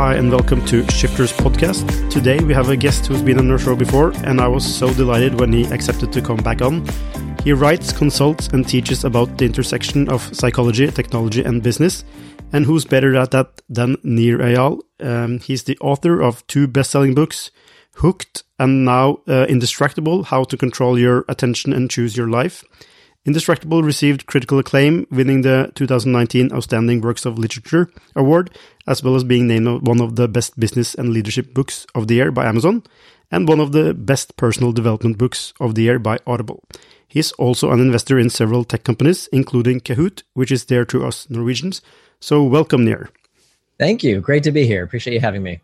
Hi, and welcome to Shifters Podcast. Today we have a guest who's been on our show before, and I was so delighted when he accepted to come back on. He writes, consults, and teaches about the intersection of psychology, technology, and business. And who's better at that than Nir Eyal? Um, he's the author of two best selling books, Hooked and now uh, Indistractable How to Control Your Attention and Choose Your Life. Indistractable received critical acclaim, winning the 2019 Outstanding Works of Literature Award, as well as being named one of the best business and leadership books of the year by Amazon, and one of the best personal development books of the year by Audible. He's also an investor in several tech companies, including Kahoot, which is dear to us Norwegians. So, welcome, Nir. Thank you. Great to be here. Appreciate you having me.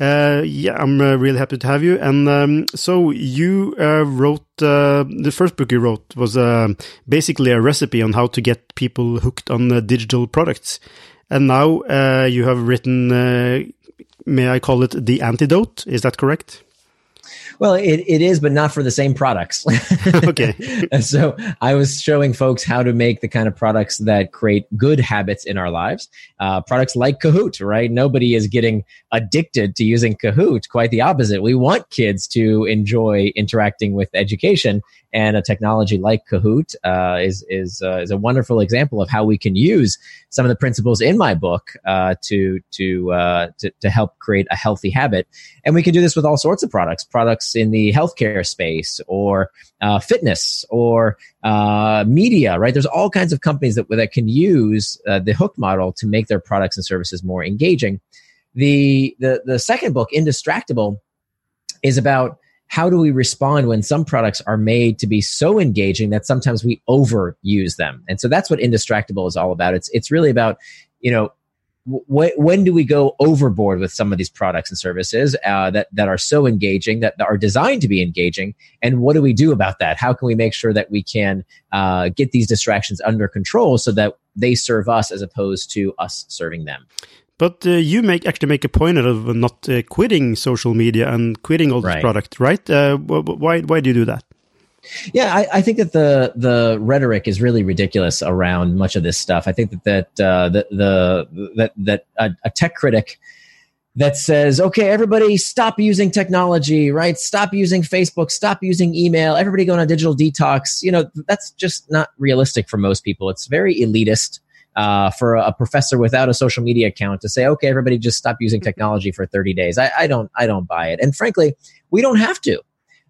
Uh, yeah, I'm uh, really happy to have you. And um, so you uh, wrote uh, the first book you wrote was uh, basically a recipe on how to get people hooked on uh, digital products. And now you have written, may I call it the antidote? Is that correct? Well, it, it is, but not for the same products. okay. so I was showing folks how to make the kind of products that create good habits in our lives. Uh, products like Kahoot, right? Nobody is getting addicted to using Kahoot. Quite the opposite. We want kids to enjoy interacting with education, and a technology like Kahoot uh, is is uh, is a wonderful example of how we can use some of the principles in my book uh, to to, uh, to to help create a healthy habit. And we can do this with all sorts of products, products in the healthcare space or uh, fitness or uh, media. Right? There's all kinds of companies that that can use uh, the hook model to make their products and services more engaging. The the the second book, Indistractable, is about how do we respond when some products are made to be so engaging that sometimes we overuse them? And so that's what indistractable is all about. It's it's really about you know wh- when do we go overboard with some of these products and services uh, that that are so engaging that are designed to be engaging? And what do we do about that? How can we make sure that we can uh, get these distractions under control so that they serve us as opposed to us serving them but uh, you make actually make a point of not uh, quitting social media and quitting all this right. product, right? Uh, why why do you do that? Yeah, I, I, think that the the rhetoric is really ridiculous around much of this stuff. I think that that uh, the, the that that a, a tech critic that says, okay, everybody stop using technology, right? Stop using Facebook, stop using email, everybody go on a digital detox. You know, that's just not realistic for most people. It's very elitist uh, for a, professor without a social media account to say, okay, everybody just stop using mm-hmm. technology for 30 days. I, I don't, I don't buy it. And frankly, we don't have to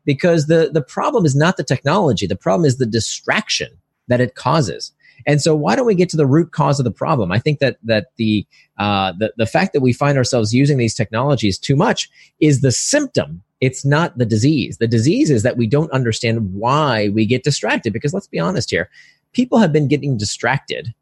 because the, the problem is not the technology. The problem is the distraction that it causes. And so why don't we get to the root cause of the problem? I think that, that the, uh, the, the fact that we find ourselves using these technologies too much is the symptom. It's not the disease. The disease is that we don't understand why we get distracted because let's be honest here. People have been getting distracted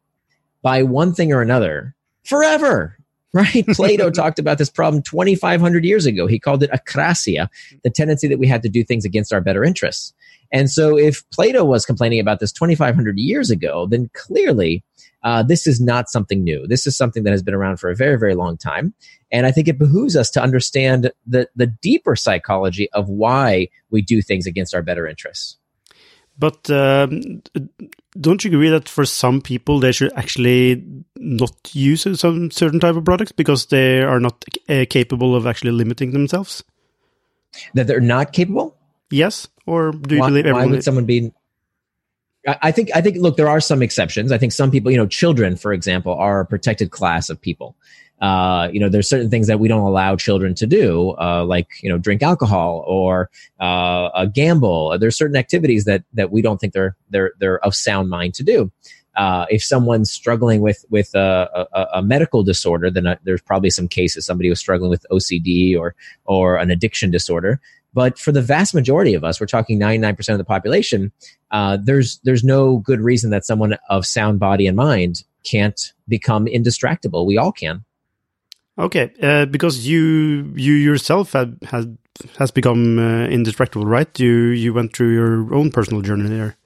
by one thing or another forever. Right? Plato talked about this problem 2,500 years ago. He called it akrasia, the tendency that we had to do things against our better interests. And so, if Plato was complaining about this 2,500 years ago, then clearly uh, this is not something new. This is something that has been around for a very, very long time. And I think it behooves us to understand the, the deeper psychology of why we do things against our better interests. But um, don't you agree that for some people they should actually not use some certain type of products because they are not uh, capable of actually limiting themselves? That they're not capable? Yes, or do you why, believe everyone? Why would someone be? I think I think look, there are some exceptions. I think some people, you know, children, for example, are a protected class of people. Uh, you know, there's certain things that we don't allow children to do, uh, like you know, drink alcohol or uh, gamble. There's certain activities that that we don't think they're they're they're of sound mind to do. Uh, if someone's struggling with with a, a, a medical disorder, then uh, there's probably some cases somebody was struggling with OCD or or an addiction disorder. But for the vast majority of us, we're talking 99% of the population. Uh, there's there's no good reason that someone of sound body and mind can't become indistractable. We all can. Okay, uh, because you you yourself had, had has become uh, indistractable, right? You you went through your own personal journey there.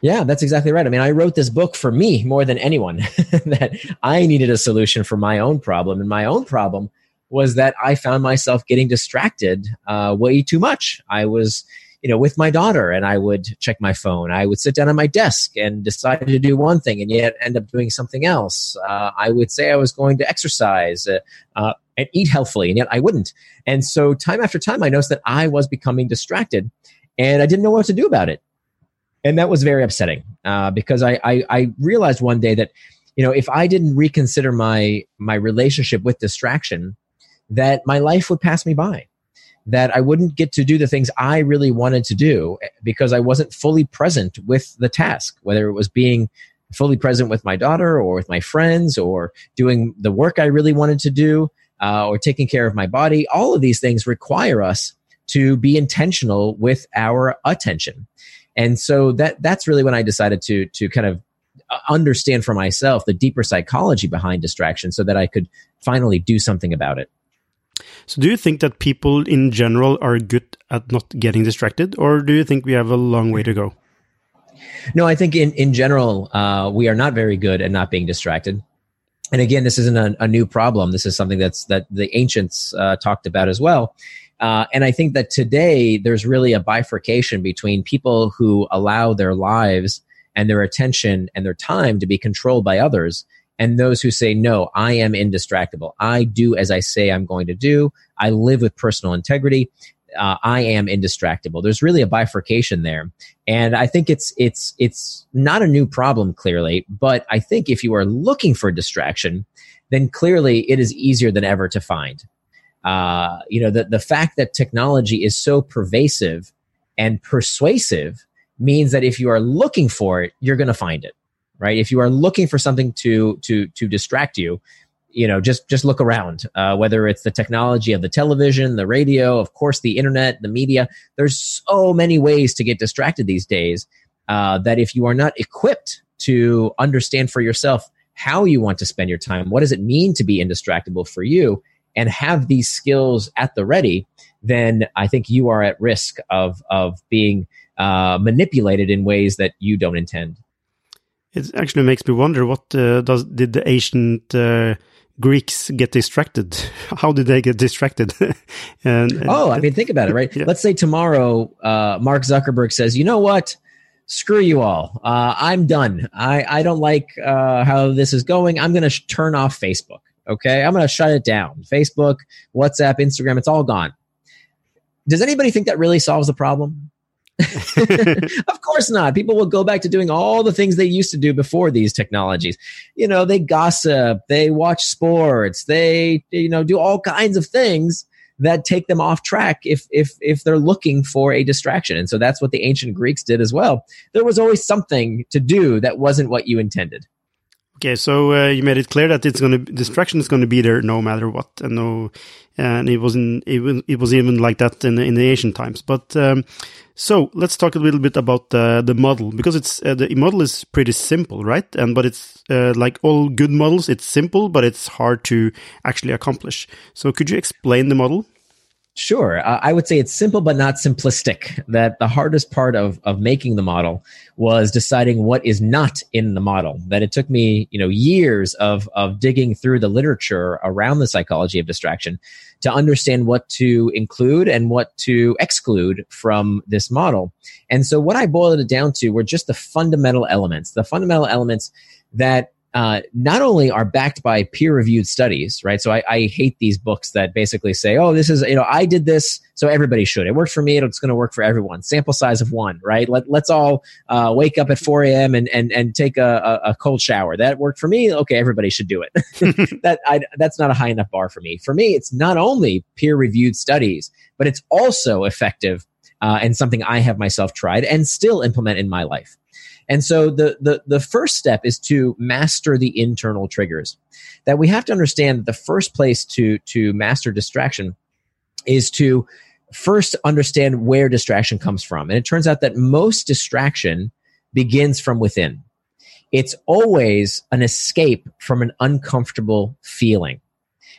Yeah, that's exactly right. I mean, I wrote this book for me more than anyone. that I needed a solution for my own problem, and my own problem was that I found myself getting distracted uh, way too much. I was, you know, with my daughter, and I would check my phone. I would sit down at my desk and decide to do one thing, and yet end up doing something else. Uh, I would say I was going to exercise uh, uh and eat healthfully, and yet I wouldn't. And so, time after time, I noticed that I was becoming distracted, and I didn't know what to do about it and that was very upsetting uh, because I, I, I realized one day that you know if I didn't reconsider my my relationship with distraction, that my life would pass me by, that I wouldn't get to do the things I really wanted to do because I wasn't fully present with the task, whether it was being fully present with my daughter or with my friends or doing the work I really wanted to do uh, or taking care of my body. All of these things require us to be intentional with our attention. And so that that's really when I decided to to kind of uh, understand for myself the deeper psychology behind distraction so that I could finally do something about it. So do you think that people in general are good at not getting distracted or do you think we have a long way to go? No, I think in, in general, uh, we are not very good at not being distracted. And again, this isn't a, a new problem. This is something that's that the ancients uh, talked about as well. Uh, and I think that today there's really a bifurcation between people who allow their lives and their attention and their time to be controlled by others and those who say, no, I am indistractable. I do as I say I'm going to do. I live with personal integrity. Uh, I am indistractable. There's really a bifurcation there, and I think it's it's it's not a new problem clearly, but I think if you are looking for distraction, then clearly it is easier than ever to find uh, you know, the, the fact that technology is so pervasive and persuasive means that if you are looking for it, you're going to find it, right? If you are looking for something to, to, to distract you, you know, just, just look around, uh, whether it's the technology of the television, the radio, of course, the internet, the media, there's so many ways to get distracted these days, uh, that if you are not equipped to understand for yourself how you want to spend your time, what does it mean to be indistractable for you? and have these skills at the ready, then I think you are at risk of of being uh, manipulated in ways that you don't intend. It actually makes me wonder what uh, does did the ancient uh, Greeks get distracted? How did they get distracted? and, and, oh, I mean, think about it, right? Yeah. Let's say tomorrow uh, Mark Zuckerberg says, "You know what? Screw you all. Uh, I'm done. I I don't like uh, how this is going. I'm going to turn off Facebook." Okay. I'm going to shut it down. Facebook, WhatsApp, Instagram, it's all gone. Does anybody think that really solves the problem? of course not. People will go back to doing all the things they used to do before these technologies. You know, they gossip, they watch sports, they, you know, do all kinds of things that take them off track if if if they're looking for a distraction. And so that's what the ancient Greeks did as well. There was always something to do that wasn't what you intended. Okay, so uh, you made it clear that it's going to distraction is going to be there no matter what, and no, and it wasn't even it was even like that in in the ancient times. But um, so let's talk a little bit about uh, the model because it's uh, the model is pretty simple, right? And but it's uh, like all good models, it's simple, but it's hard to actually accomplish. So could you explain the model? Sure. Uh, I would say it's simple but not simplistic. That the hardest part of, of making the model was deciding what is not in the model. That it took me, you know, years of, of digging through the literature around the psychology of distraction to understand what to include and what to exclude from this model. And so what I boiled it down to were just the fundamental elements, the fundamental elements that uh, not only are backed by peer reviewed studies, right? So I, I, hate these books that basically say, oh, this is, you know, I did this, so everybody should. It worked for me, it's going to work for everyone. Sample size of one, right? Let, let's all uh, wake up at 4 a.m. and, and, and take a, a, cold shower. That worked for me. Okay, everybody should do it. that I, That's not a high enough bar for me. For me, it's not only peer reviewed studies, but it's also effective uh, and something I have myself tried and still implement in my life. And so the, the, the first step is to master the internal triggers. That we have to understand that the first place to, to master distraction is to first understand where distraction comes from. And it turns out that most distraction begins from within. It's always an escape from an uncomfortable feeling.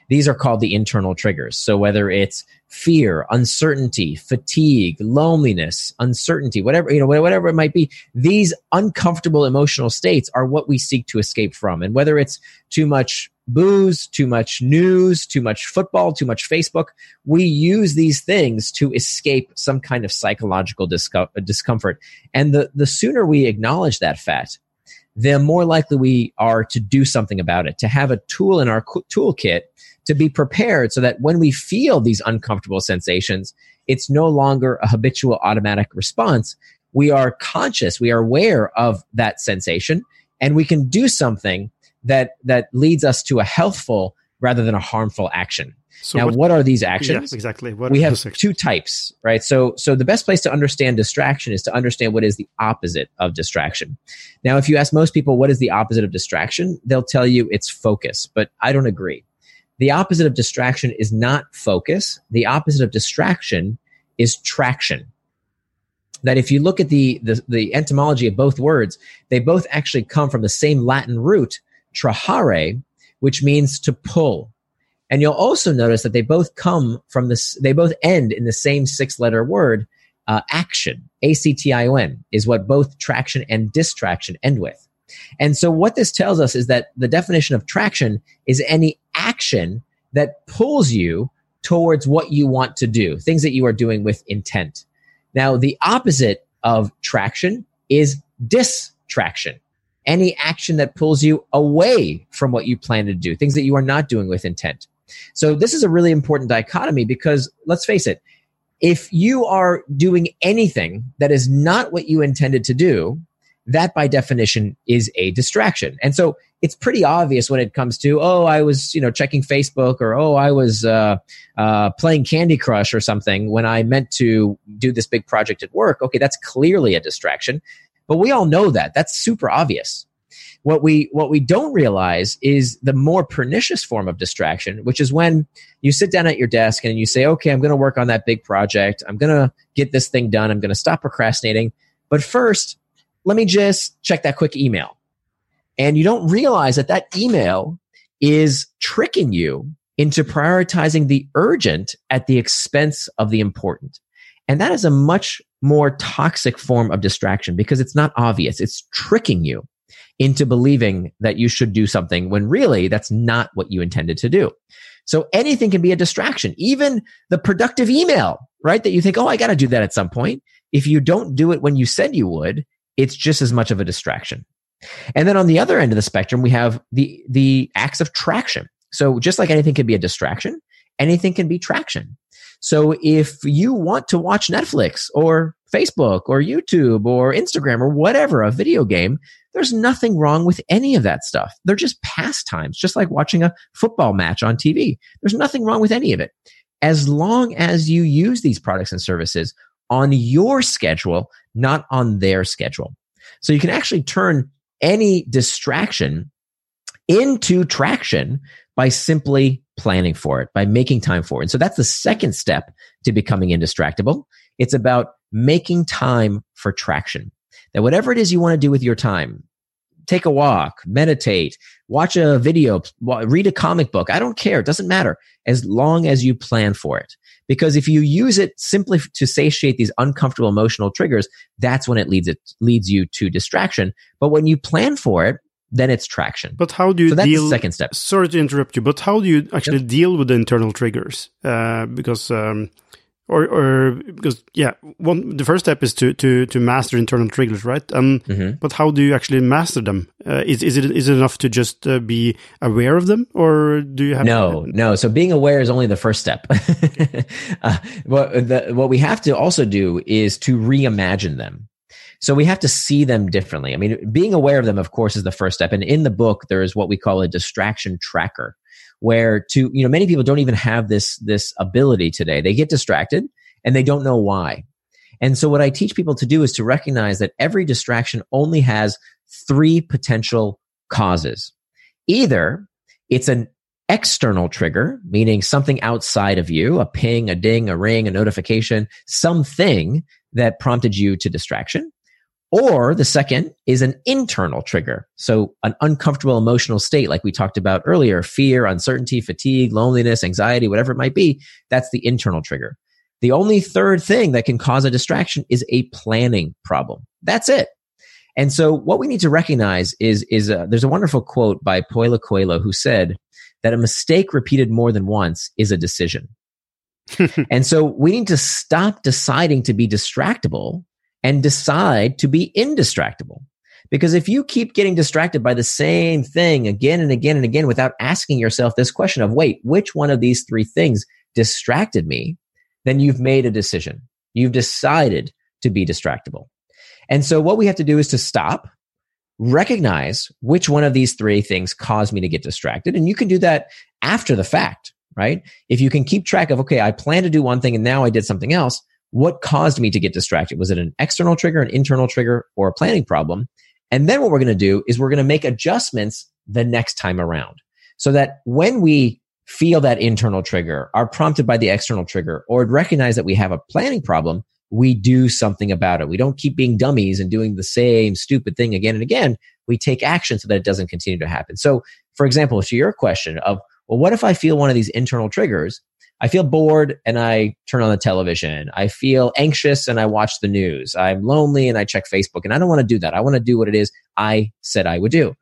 These are called the internal triggers. So whether it's fear, uncertainty, fatigue, loneliness, uncertainty, whatever, you know, whatever it might be, these uncomfortable emotional states are what we seek to escape from. And whether it's too much booze, too much news, too much football, too much Facebook, we use these things to escape some kind of psychological discomfort. And the, the sooner we acknowledge that fact, the more likely we are to do something about it, to have a tool in our toolkit to be prepared so that when we feel these uncomfortable sensations, it's no longer a habitual automatic response. We are conscious, we are aware of that sensation, and we can do something that, that leads us to a healthful rather than a harmful action. So now, what, what, are these actions? Yeah, exactly. What we have two types, right? So, so the best place to understand distraction is to understand what is the opposite of distraction. Now, if you ask most people what is the opposite of distraction, they'll tell you it's focus, but I don't agree. The opposite of distraction is not focus. The opposite of distraction is traction. That if you look at the, the, the etymology of both words, they both actually come from the same Latin root, trahare, which means to pull. And you'll also notice that they both come from this, they both end in the same six letter word, uh, action. A C T I O N is what both traction and distraction end with. And so what this tells us is that the definition of traction is any action that pulls you towards what you want to do, things that you are doing with intent. Now, the opposite of traction is distraction. Any action that pulls you away from what you plan to do, things that you are not doing with intent. So this is a really important dichotomy because let's face it, if you are doing anything that is not what you intended to do, that by definition is a distraction. And so it's pretty obvious when it comes to, oh, I was, you know, checking Facebook or, oh, I was uh, uh, playing Candy Crush or something when I meant to do this big project at work. Okay, that's clearly a distraction. But we all know that. That's super obvious. What we what we don't realize is the more pernicious form of distraction, which is when you sit down at your desk and you say, "Okay, I'm going to work on that big project. I'm going to get this thing done. I'm going to stop procrastinating." But first, let me just check that quick email. And you don't realize that that email is tricking you into prioritizing the urgent at the expense of the important. And that is a much more toxic form of distraction because it's not obvious. It's tricking you into believing that you should do something when really that's not what you intended to do. So anything can be a distraction, even the productive email, right? That you think, oh, I got to do that at some point. If you don't do it when you said you would, it's just as much of a distraction. And then on the other end of the spectrum, we have the, the acts of traction. So just like anything can be a distraction, anything can be traction. So if you want to watch Netflix or Facebook or YouTube or Instagram or whatever, a video game, there's nothing wrong with any of that stuff. They're just pastimes, just like watching a football match on TV. There's nothing wrong with any of it. As long as you use these products and services on your schedule, not on their schedule. So you can actually turn any distraction into traction by simply planning for it, by making time for it. And so that's the second step to becoming indistractable. It's about making time for traction. That whatever it is you want to do with your time, take a walk, meditate, watch a video, read a comic book. I don't care. It doesn't matter as long as you plan for it. Because if you use it simply to satiate these uncomfortable emotional triggers, that's when it leads it leads you to distraction. But when you plan for it, then it's traction. But how do you so deal? second step. Sorry to interrupt you, but how do you actually yep. deal with the internal triggers? Uh, because um, or or because yeah one the first step is to to to master internal triggers right and mm-hmm. but how do you actually master them uh, is is it is it enough to just uh, be aware of them or do you have no to- no so being aware is only the first step uh, what the, what we have to also do is to reimagine them so we have to see them differently. I mean being aware of them of course is the first step. And in the book there is what we call a distraction tracker where to you know many people don't even have this this ability today. They get distracted and they don't know why. And so what i teach people to do is to recognize that every distraction only has three potential causes. Either it's an external trigger meaning something outside of you a ping a ding a ring a notification something that prompted you to distraction or the second is an internal trigger. So an uncomfortable emotional state, like we talked about earlier, fear, uncertainty, fatigue, loneliness, anxiety, whatever it might be. That's the internal trigger. The only third thing that can cause a distraction is a planning problem. That's it. And so what we need to recognize is, is a, there's a wonderful quote by Paulo Coelho who said that a mistake repeated more than once is a decision. and so we need to stop deciding to be distractible and decide to be indistractable. Because if you keep getting distracted by the same thing again and again and again without asking yourself this question of, wait, which one of these three things distracted me? Then you've made a decision. You've decided to be distractible. And so what we have to do is to stop, recognize which one of these three things caused me to get distracted. And you can do that after the fact, right? If you can keep track of, okay, I plan to do one thing and now I did something else, what caused me to get distracted? Was it an external trigger, an internal trigger, or a planning problem? And then what we're going to do is we're going to make adjustments the next time around so that when we feel that internal trigger, are prompted by the external trigger, or recognize that we have a planning problem, we do something about it. We don't keep being dummies and doing the same stupid thing again and again. We take action so that it doesn't continue to happen. So, for example, to your question of, well, what if I feel one of these internal triggers? I feel bored and I turn on the television. I feel anxious and I watch the news. I'm lonely and I check Facebook and I don't want to do that. I want to do what it is I said I would do.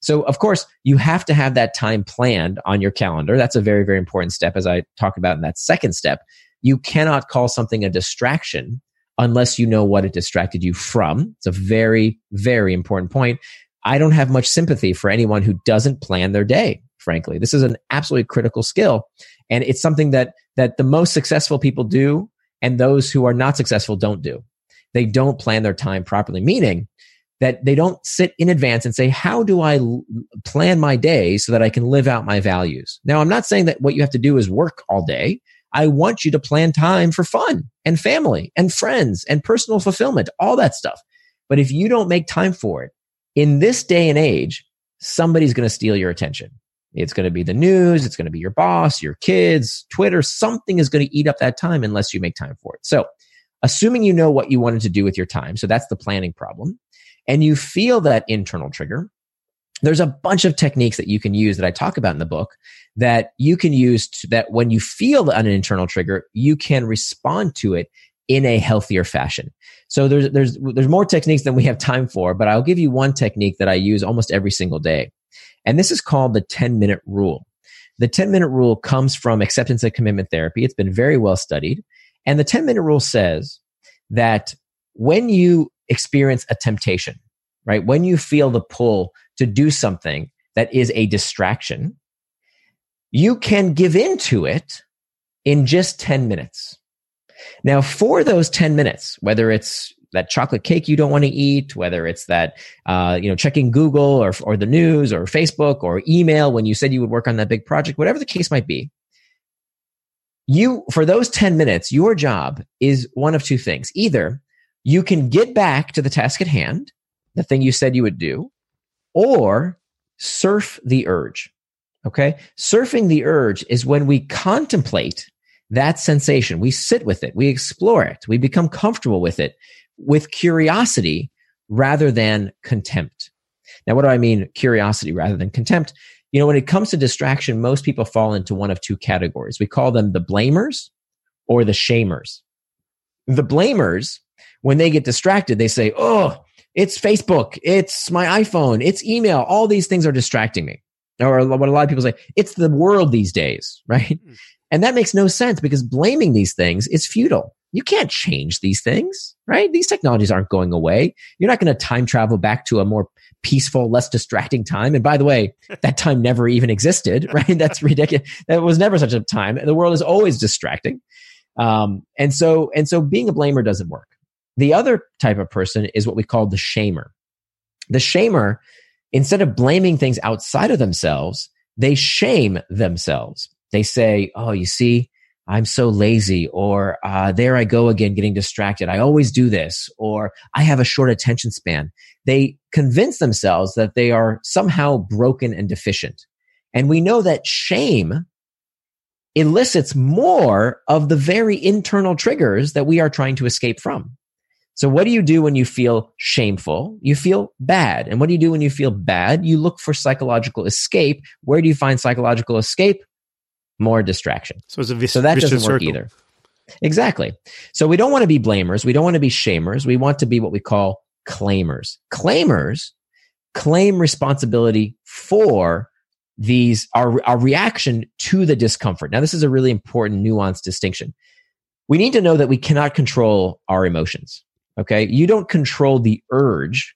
So, of course, you have to have that time planned on your calendar. That's a very, very important step, as I talk about in that second step. You cannot call something a distraction unless you know what it distracted you from. It's a very, very important point. I don't have much sympathy for anyone who doesn't plan their day, frankly. This is an absolutely critical skill. And it's something that, that the most successful people do and those who are not successful don't do. They don't plan their time properly, meaning that they don't sit in advance and say, how do I l- plan my day so that I can live out my values? Now, I'm not saying that what you have to do is work all day. I want you to plan time for fun and family and friends and personal fulfillment, all that stuff. But if you don't make time for it in this day and age, somebody's going to steal your attention. It's going to be the news. It's going to be your boss, your kids, Twitter. Something is going to eat up that time unless you make time for it. So, assuming you know what you wanted to do with your time, so that's the planning problem, and you feel that internal trigger, there's a bunch of techniques that you can use that I talk about in the book that you can use to, that when you feel an internal trigger, you can respond to it in a healthier fashion. So there's there's there's more techniques than we have time for, but I'll give you one technique that I use almost every single day. And this is called the 10 minute rule. The 10 minute rule comes from acceptance and commitment therapy. It's been very well studied. And the 10 minute rule says that when you experience a temptation, right? When you feel the pull to do something that is a distraction, you can give in to it in just 10 minutes. Now, for those 10 minutes, whether it's that chocolate cake you don't want to eat, whether it's that, uh, you know, checking Google or, or the news or Facebook or email when you said you would work on that big project, whatever the case might be. You, for those 10 minutes, your job is one of two things. Either you can get back to the task at hand, the thing you said you would do, or surf the urge. Okay. Surfing the urge is when we contemplate that sensation. We sit with it. We explore it. We become comfortable with it with curiosity rather than contempt. Now, what do I mean curiosity rather than contempt? You know, when it comes to distraction, most people fall into one of two categories. We call them the blamers or the shamers. The blamers, when they get distracted, they say, Oh, it's Facebook, it's my iPhone, it's email. All these things are distracting me. Or what a lot of people say, it's the world these days, right? Mm. And that makes no sense because blaming these things is futile. You can't change these things, right? These technologies aren't going away. You're not going to time travel back to a more peaceful, less distracting time. And by the way, that time never even existed, right? That's ridiculous. That was never such a time. The world is always distracting. Um, and so, and so being a blamer doesn't work. The other type of person is what we call the shamer. The shamer, instead of blaming things outside of themselves, they shame themselves. They say, Oh, you see, I'm so lazy, or uh, there I go again getting distracted. I always do this, or I have a short attention span. They convince themselves that they are somehow broken and deficient. And we know that shame elicits more of the very internal triggers that we are trying to escape from. So what do you do when you feel shameful? You feel bad. And what do you do when you feel bad? You look for psychological escape. Where do you find psychological escape? More distraction. So it's a vis- so that doesn't work circle. either. Exactly. So we don't want to be blamers. We don't want to be shamers. We want to be what we call claimers. Claimers claim responsibility for these our, our reaction to the discomfort. Now, this is a really important nuanced distinction. We need to know that we cannot control our emotions. Okay. You don't control the urge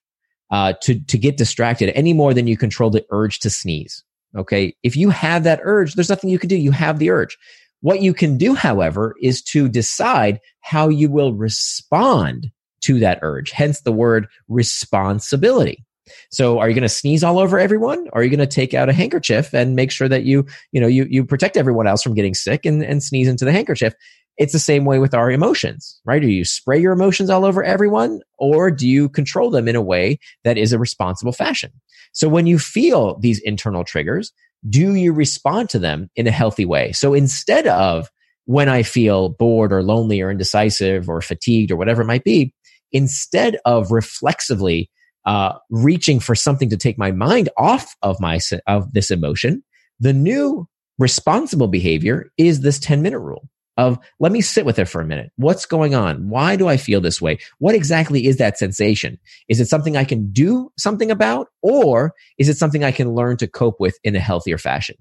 uh, to, to get distracted any more than you control the urge to sneeze. Okay. If you have that urge, there's nothing you can do. You have the urge. What you can do, however, is to decide how you will respond to that urge. Hence the word responsibility. So are you going to sneeze all over everyone? Or are you going to take out a handkerchief and make sure that you, you know, you, you protect everyone else from getting sick and, and sneeze into the handkerchief? It's the same way with our emotions, right? Do you spray your emotions all over everyone or do you control them in a way that is a responsible fashion? So when you feel these internal triggers, do you respond to them in a healthy way? So instead of when I feel bored or lonely or indecisive or fatigued or whatever it might be, instead of reflexively uh, reaching for something to take my mind off of my of this emotion, the new responsible behavior is this 10 minute rule of let me sit with it for a minute. What's going on? Why do I feel this way? What exactly is that sensation? Is it something I can do something about or is it something I can learn to cope with in a healthier fashion?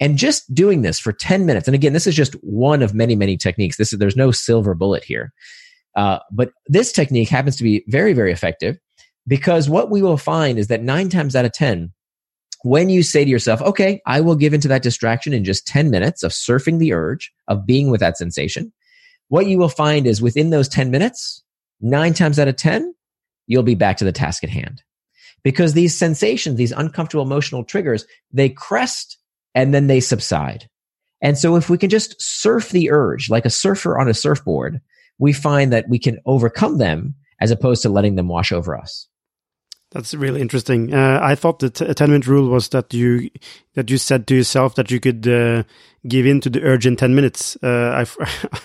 And just doing this for 10 minutes. And again, this is just one of many, many techniques. This is, there's no silver bullet here. Uh, but this technique happens to be very, very effective because what we will find is that nine times out of 10, when you say to yourself, okay, I will give into that distraction in just 10 minutes of surfing the urge of being with that sensation, what you will find is within those 10 minutes, nine times out of 10, you'll be back to the task at hand. Because these sensations, these uncomfortable emotional triggers, they crest and then they subside. And so if we can just surf the urge like a surfer on a surfboard, we find that we can overcome them as opposed to letting them wash over us. That's really interesting. Uh, I thought the t- ten minute rule was that you that you said to yourself that you could uh, give in to the urge in ten minutes. Uh,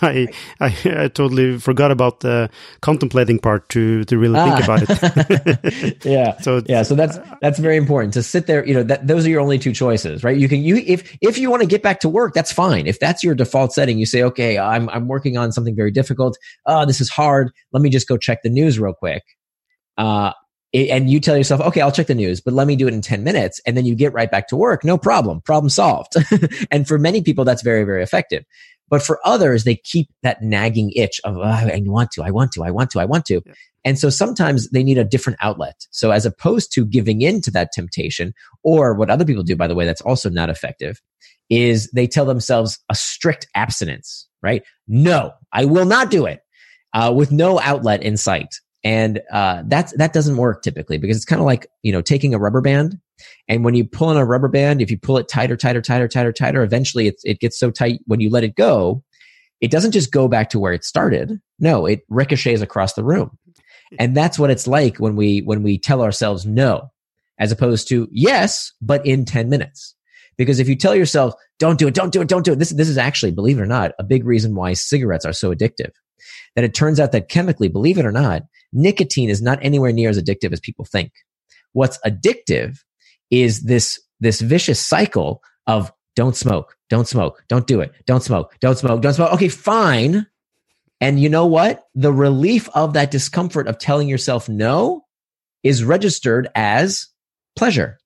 I, I, I totally forgot about the contemplating part to to really ah. think about it. yeah. So yeah. So that's that's very important to sit there. You know, that those are your only two choices, right? You can you if if you want to get back to work, that's fine. If that's your default setting, you say, okay, I'm I'm working on something very difficult. Oh, this is hard. Let me just go check the news real quick. Uh, and you tell yourself, okay, I'll check the news, but let me do it in 10 minutes. And then you get right back to work. No problem. Problem solved. and for many people, that's very, very effective. But for others, they keep that nagging itch of, oh, I want to, I want to, I want to, I want to. Yeah. And so sometimes they need a different outlet. So as opposed to giving in to that temptation, or what other people do, by the way, that's also not effective, is they tell themselves a strict abstinence, right? No, I will not do it uh, with no outlet in sight. And uh, that's that doesn't work typically because it's kind of like you know taking a rubber band, and when you pull on a rubber band, if you pull it tighter, tighter, tighter, tighter, tighter, eventually it it gets so tight when you let it go, it doesn't just go back to where it started. No, it ricochets across the room, and that's what it's like when we when we tell ourselves no, as opposed to yes, but in ten minutes. Because if you tell yourself, don't do it, don't do it, don't do it, this, this is actually, believe it or not, a big reason why cigarettes are so addictive. That it turns out that chemically, believe it or not, nicotine is not anywhere near as addictive as people think. What's addictive is this, this vicious cycle of don't smoke, don't smoke, don't do it, don't smoke, don't smoke, don't smoke. Okay, fine. And you know what? The relief of that discomfort of telling yourself no is registered as pleasure.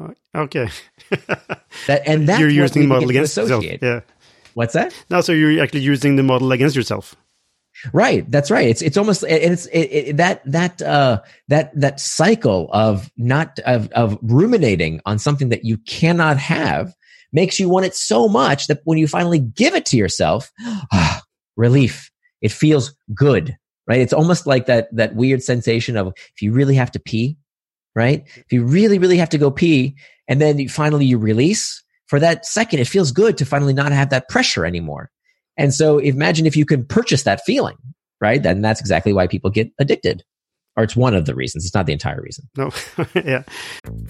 Uh, okay. that, and that's you're using the model against yourself. Yeah. What's that? No, so you're actually using the model against yourself. Right. That's right. It's it's almost and it's it, it, that that uh that that cycle of not of of ruminating on something that you cannot have makes you want it so much that when you finally give it to yourself, ah, relief. It feels good, right? It's almost like that that weird sensation of if you really have to pee, right? If you really really have to go pee, and then you, finally you release for that second, it feels good to finally not have that pressure anymore. And so imagine if you can purchase that feeling, right? Then that's exactly why people get addicted. Or it's one of the reasons. It's not the entire reason. No. ja.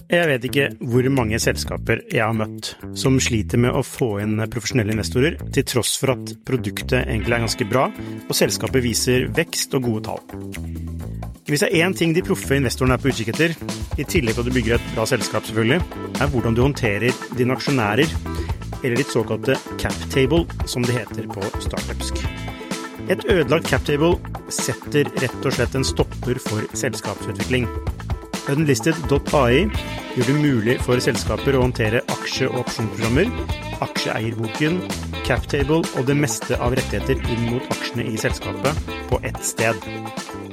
Jeg vet ikke hvor mange selskaper jeg har møtt som sliter med å få inn profesjonelle investorer, til tross for at produktet egentlig er ganske bra, og selskapet viser vekst og gode tall. Hvis det er én ting de proffe investorene er på utkikk etter, i tillegg til at du bygger et bra selskap, selvfølgelig, er hvordan du håndterer dine aksjonærer eller ditt såkalte captable, som det heter på startupsk. Et ødelagt captable setter rett og slett en stopper for selskapsutvikling. Unlisted.ai gjør det mulig for selskaper å håndtere aksje- og opsjonsprogrammer, aksjeeierboken, captable og det meste av rettigheter inn mot aksjene i selskapet på ett sted.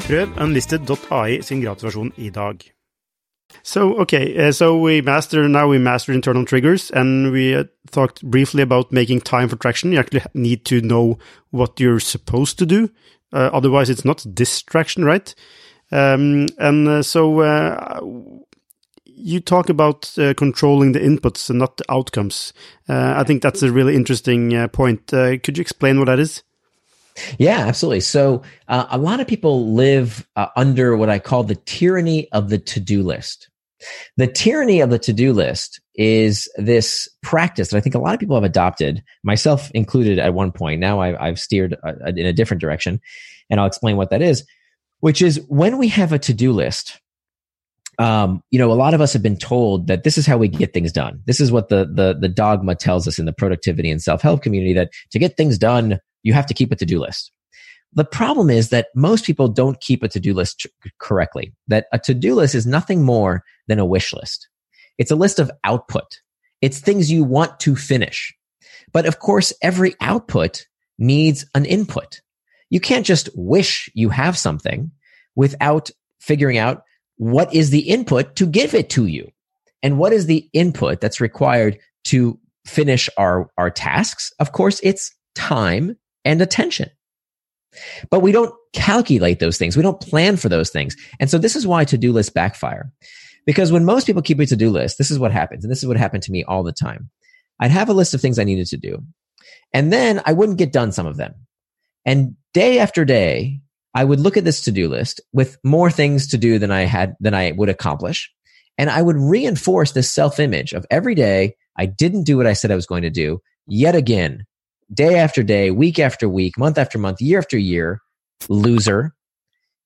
Prøv unlisted.ai sin gratisversjon i dag. So okay, uh, so we master now we master internal triggers, and we uh, talked briefly about making time for traction. You actually need to know what you're supposed to do, uh, otherwise it's not distraction, right? Um, and uh, so uh, you talk about uh, controlling the inputs and not the outcomes. I think that's a really interesting point. could you explain what that is? Yeah, absolutely. So uh, a lot of people live uh, under what I call the tyranny of the to-do list. The tyranny of the to-do list is this practice that I think a lot of people have adopted, myself included at one point. Now I've, I've steered uh, in a different direction, and I'll explain what that is. Which is when we have a to-do list, um, you know, a lot of us have been told that this is how we get things done. This is what the the the dogma tells us in the productivity and self help community that to get things done, you have to keep a to-do list. The problem is that most people don't keep a to-do list correctly. That a to-do list is nothing more than a wish list. It's a list of output. It's things you want to finish. But of course, every output needs an input. You can't just wish you have something without figuring out what is the input to give it to you. And what is the input that's required to finish our, our tasks? Of course, it's time and attention. But we don't calculate those things. We don't plan for those things. And so this is why to-do lists backfire. Because when most people keep a to-do list, this is what happens. And this is what happened to me all the time. I'd have a list of things I needed to do. And then I wouldn't get done some of them. And day after day, I would look at this to-do list with more things to do than I had, than I would accomplish. And I would reinforce this self-image of every day I didn't do what I said I was going to do. Yet again, day after day, week after week, month after month, year after year, loser.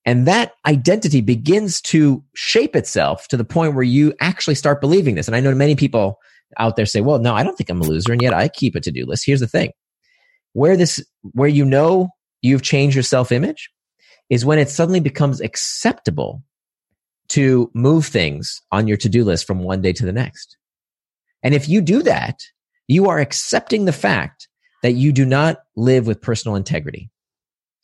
And that identity begins to shape itself to the point where you actually start believing this. And I know many people out there say, well, no, I don't think I'm a loser. And yet I keep a to do list. Here's the thing where this, where you know you've changed your self image is when it suddenly becomes acceptable to move things on your to do list from one day to the next. And if you do that, you are accepting the fact that you do not live with personal integrity.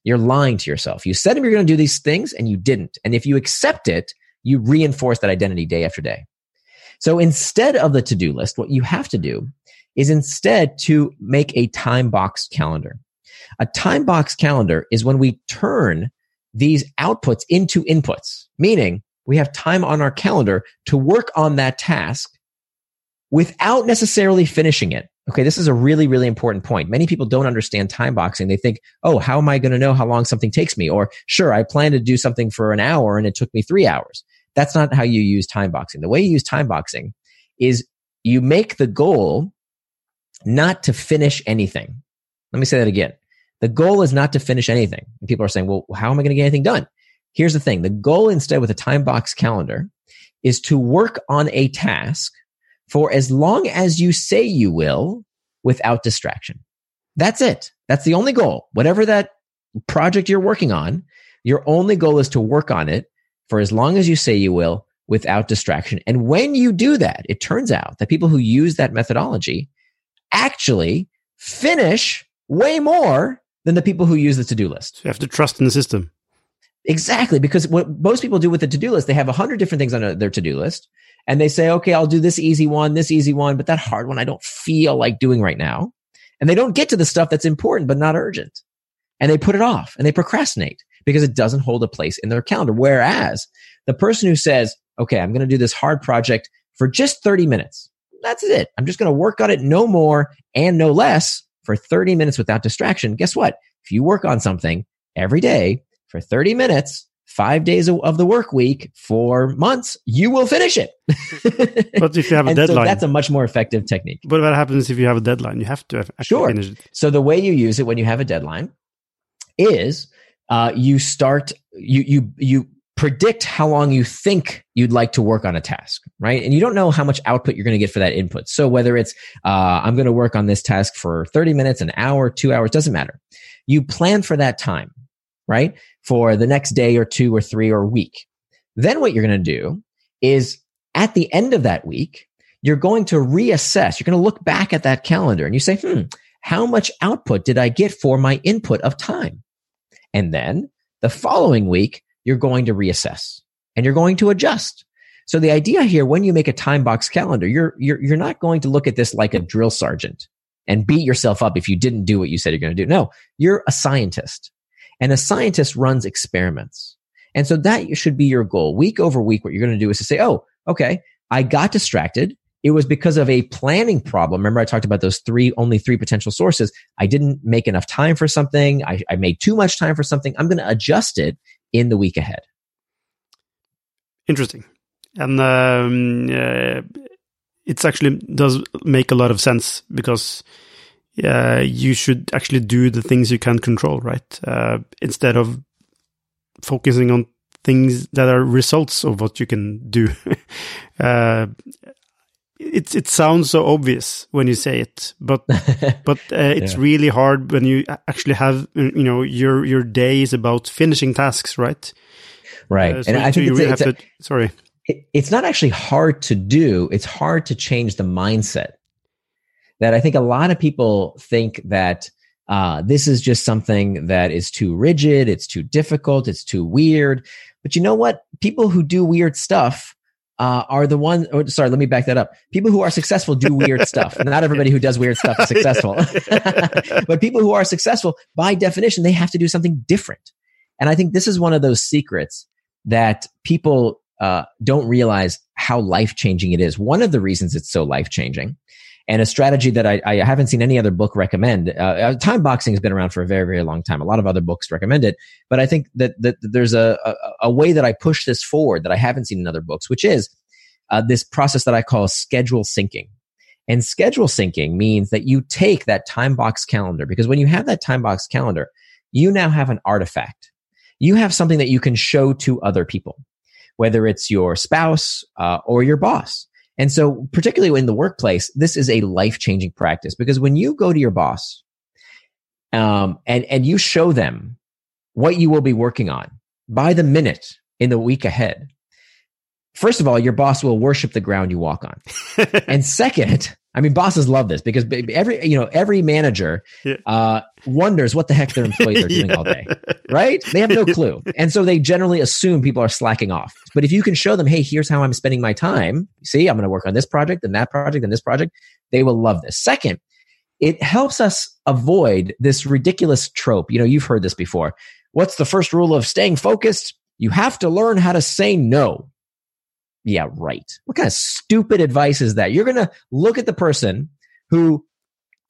You're lying to yourself. You said you're going to do these things and you didn't. And if you accept it, you reinforce that identity day after day. So instead of the to-do list, what you have to do is instead to make a time box calendar. A time box calendar is when we turn these outputs into inputs, meaning we have time on our calendar to work on that task without necessarily finishing it. Okay, this is a really, really important point. Many people don't understand time boxing. They think, oh, how am I going to know how long something takes me? Or, sure, I plan to do something for an hour and it took me three hours. That's not how you use time boxing. The way you use time boxing is you make the goal not to finish anything. Let me say that again. The goal is not to finish anything. And people are saying, well, how am I going to get anything done? Here's the thing. The goal instead with a time box calendar is to work on a task for as long as you say you will without distraction. That's it. That's the only goal. Whatever that project you're working on, your only goal is to work on it for as long as you say you will without distraction. And when you do that, it turns out that people who use that methodology actually finish way more than the people who use the to-do list. So you have to trust in the system. Exactly, because what most people do with the to-do list, they have a hundred different things on their to-do list, and they say, "Okay, I'll do this easy one, this easy one, but that hard one I don't feel like doing right now." And they don't get to the stuff that's important but not urgent, and they put it off and they procrastinate because it doesn't hold a place in their calendar. Whereas the person who says, "Okay, I'm going to do this hard project for just 30 minutes," that's it. I'm just going to work on it no more and no less for 30 minutes without distraction. Guess what? If you work on something every day for 30 minutes, five days of the work week for months, you will finish it. but if you have a deadline, so that's a much more effective technique. But what happens if you have a deadline? You have to actually sure. finish it. So the way you use it when you have a deadline is uh, you start you you you predict how long you think you'd like to work on a task, right? And you don't know how much output you're going to get for that input. So whether it's, uh, I'm going to work on this task for 30 minutes, an hour, two hours, doesn't matter. You plan for that time, right? For the next day or two or three or week. Then what you're going to do is at the end of that week, you're going to reassess. You're going to look back at that calendar and you say, hmm, how much output did I get for my input of time? And then the following week, you're going to reassess and you're going to adjust. So the idea here, when you make a time box calendar, you're, you're, you're not going to look at this like a drill sergeant and beat yourself up if you didn't do what you said you're going to do. No, you're a scientist and a scientist runs experiments. And so that should be your goal. Week over week, what you're going to do is to say, Oh, okay, I got distracted. It was because of a planning problem. Remember, I talked about those three, only three potential sources. I didn't make enough time for something. I, I made too much time for something. I'm going to adjust it in the week ahead. Interesting. And um, uh, it's actually does make a lot of sense because uh, you should actually do the things you can control, right? Uh, instead of focusing on things that are results of what you can do. uh, it it sounds so obvious when you say it, but but uh, it's yeah. really hard when you actually have you know your your day is about finishing tasks, right? Right, uh, so and I think you really have to. Sorry, it, it's not actually hard to do. It's hard to change the mindset. That I think a lot of people think that uh, this is just something that is too rigid, it's too difficult, it's too weird. But you know what? People who do weird stuff uh, are the ones. Oh, sorry, let me back that up. People who are successful do weird stuff. Not everybody who does weird stuff is successful, but people who are successful, by definition, they have to do something different. And I think this is one of those secrets that people uh, don't realize how life changing it is. One of the reasons it's so life changing and a strategy that I, I, haven't seen any other book recommend. Uh, uh, time boxing has been around for a very, very long time. A lot of other books recommend it, but I think that, that, that there's a, a, a, way that I push this forward that I haven't seen in other books, which is uh, this process that I call schedule syncing. And schedule syncing means that you take that time box calendar because when you have that time box calendar, you now have an artifact. You have something that you can show to other people, whether it's your spouse uh, or your boss. And so, particularly in the workplace, this is a life changing practice because when you go to your boss um, and, and you show them what you will be working on by the minute in the week ahead, first of all, your boss will worship the ground you walk on. and second, I mean, bosses love this because every you know every manager yeah. uh, wonders what the heck their employees are doing yeah. all day, right? They have no clue, and so they generally assume people are slacking off. But if you can show them, hey, here's how I'm spending my time. See, I'm going to work on this project and that project and this project. They will love this. Second, it helps us avoid this ridiculous trope. You know, you've heard this before. What's the first rule of staying focused? You have to learn how to say no. Yeah, right. What kind of stupid advice is that? You're going to look at the person who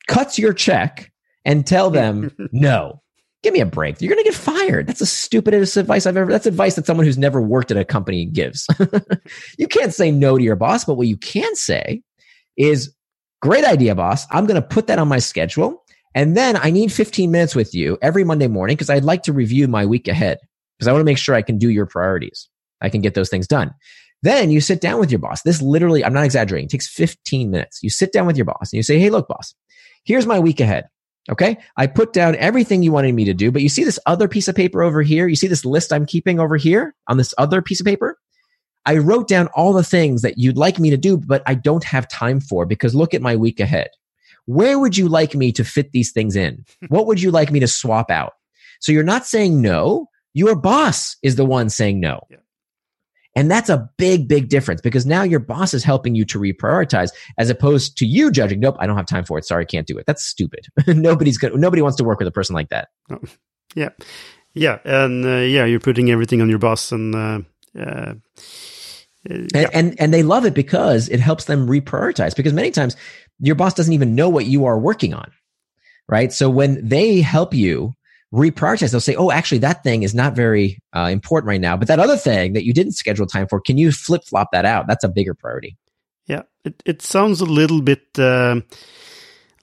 cuts your check and tell them, no, give me a break. You're going to get fired. That's the stupidest advice I've ever, that's advice that someone who's never worked at a company gives. you can't say no to your boss, but what you can say is, great idea, boss. I'm going to put that on my schedule. And then I need 15 minutes with you every Monday morning because I'd like to review my week ahead because I want to make sure I can do your priorities. I can get those things done. Then you sit down with your boss. This literally, I'm not exaggerating, takes 15 minutes. You sit down with your boss and you say, Hey, look, boss, here's my week ahead. Okay. I put down everything you wanted me to do, but you see this other piece of paper over here? You see this list I'm keeping over here on this other piece of paper? I wrote down all the things that you'd like me to do, but I don't have time for because look at my week ahead. where would you like me to fit these things in? what would you like me to swap out? So you're not saying no. Your boss is the one saying no. Yeah. And that's a big, big difference because now your boss is helping you to reprioritize as opposed to you judging, nope, I don't have time for it. Sorry, can't do it. That's stupid. Nobody's good. Nobody wants to work with a person like that. Oh, yeah. Yeah. And uh, yeah, you're putting everything on your boss and, uh, uh, and, and, and they love it because it helps them reprioritize because many times your boss doesn't even know what you are working on. Right. So when they help you reprioritize. They'll say, "Oh, actually, that thing is not very uh, important right now, but that other thing that you didn't schedule time for, can you flip flop that out? That's a bigger priority." Yeah, it it sounds a little bit uh,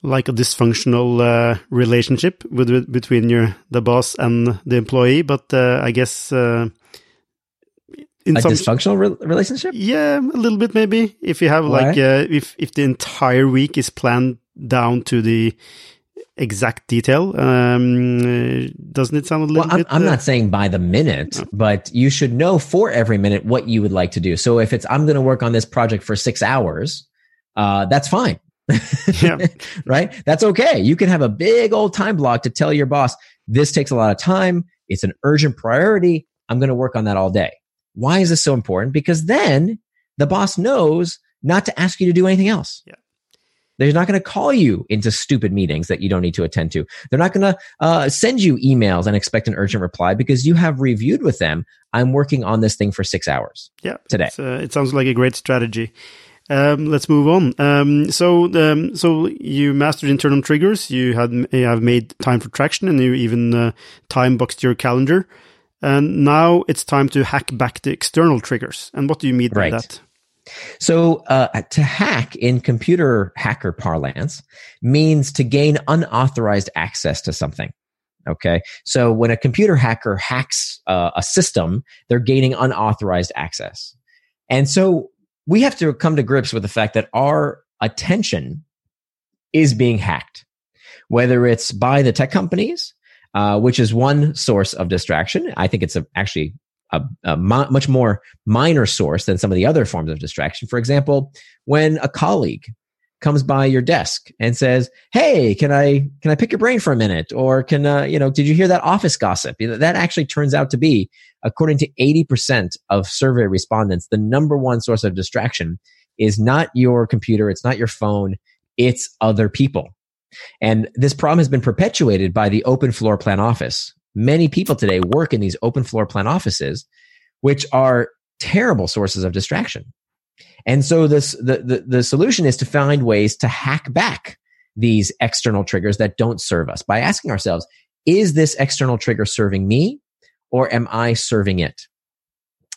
like a dysfunctional uh, relationship with, with, between your the boss and the employee, but uh, I guess. Uh, in a some, dysfunctional re- relationship? Yeah, a little bit maybe. If you have Why? like uh, if if the entire week is planned down to the exact detail. Um, doesn't it sound a little well, I'm. I'm uh, not saying by the minute, no. but you should know for every minute what you would like to do. So if it's, I'm going to work on this project for six hours, uh, that's fine. yeah. right. That's okay. You can have a big old time block to tell your boss, this takes a lot of time. It's an urgent priority. I'm going to work on that all day. Why is this so important? Because then the boss knows not to ask you to do anything else. Yeah. They're not going to call you into stupid meetings that you don't need to attend to. They're not going to uh, send you emails and expect an urgent reply because you have reviewed with them. I'm working on this thing for six hours. Yeah, today. Uh, it sounds like a great strategy. Um, let's move on. Um, so, um, so you mastered internal triggers. You had you have made time for traction, and you even uh, time boxed your calendar. And now it's time to hack back the external triggers. And what do you mean by that? So, uh, to hack in computer hacker parlance means to gain unauthorized access to something. Okay. So, when a computer hacker hacks uh, a system, they're gaining unauthorized access. And so, we have to come to grips with the fact that our attention is being hacked, whether it's by the tech companies, uh, which is one source of distraction. I think it's a, actually a, a much more minor source than some of the other forms of distraction. For example, when a colleague comes by your desk and says, "Hey, can I can I pick your brain for a minute?" Or can uh, you know, did you hear that office gossip? That actually turns out to be, according to eighty percent of survey respondents, the number one source of distraction is not your computer, it's not your phone, it's other people. And this problem has been perpetuated by the open floor plan office, Many people today work in these open floor plan offices, which are terrible sources of distraction. And so this, the, the, the solution is to find ways to hack back these external triggers that don't serve us by asking ourselves, is this external trigger serving me or am I serving it?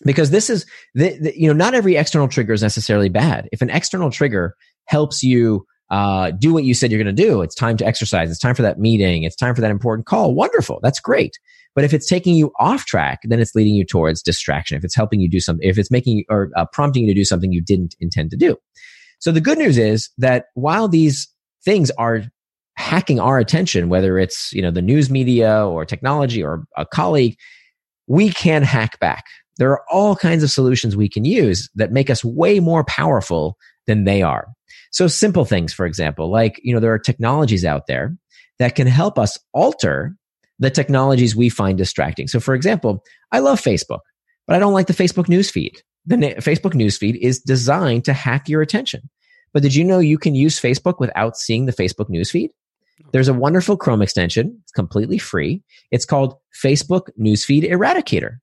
Because this is, the, the, you know, not every external trigger is necessarily bad. If an external trigger helps you uh, do what you said you're going to do. It's time to exercise. It's time for that meeting. It's time for that important call. Wonderful. That's great. But if it's taking you off track, then it's leading you towards distraction. If it's helping you do something, if it's making or uh, prompting you to do something you didn't intend to do. So the good news is that while these things are hacking our attention, whether it's, you know, the news media or technology or a colleague, we can hack back. There are all kinds of solutions we can use that make us way more powerful than they are. So simple things, for example, like, you know, there are technologies out there that can help us alter the technologies we find distracting. So for example, I love Facebook, but I don't like the Facebook newsfeed. The na- Facebook newsfeed is designed to hack your attention. But did you know you can use Facebook without seeing the Facebook newsfeed? There's a wonderful Chrome extension. It's completely free. It's called Facebook Newsfeed Eradicator.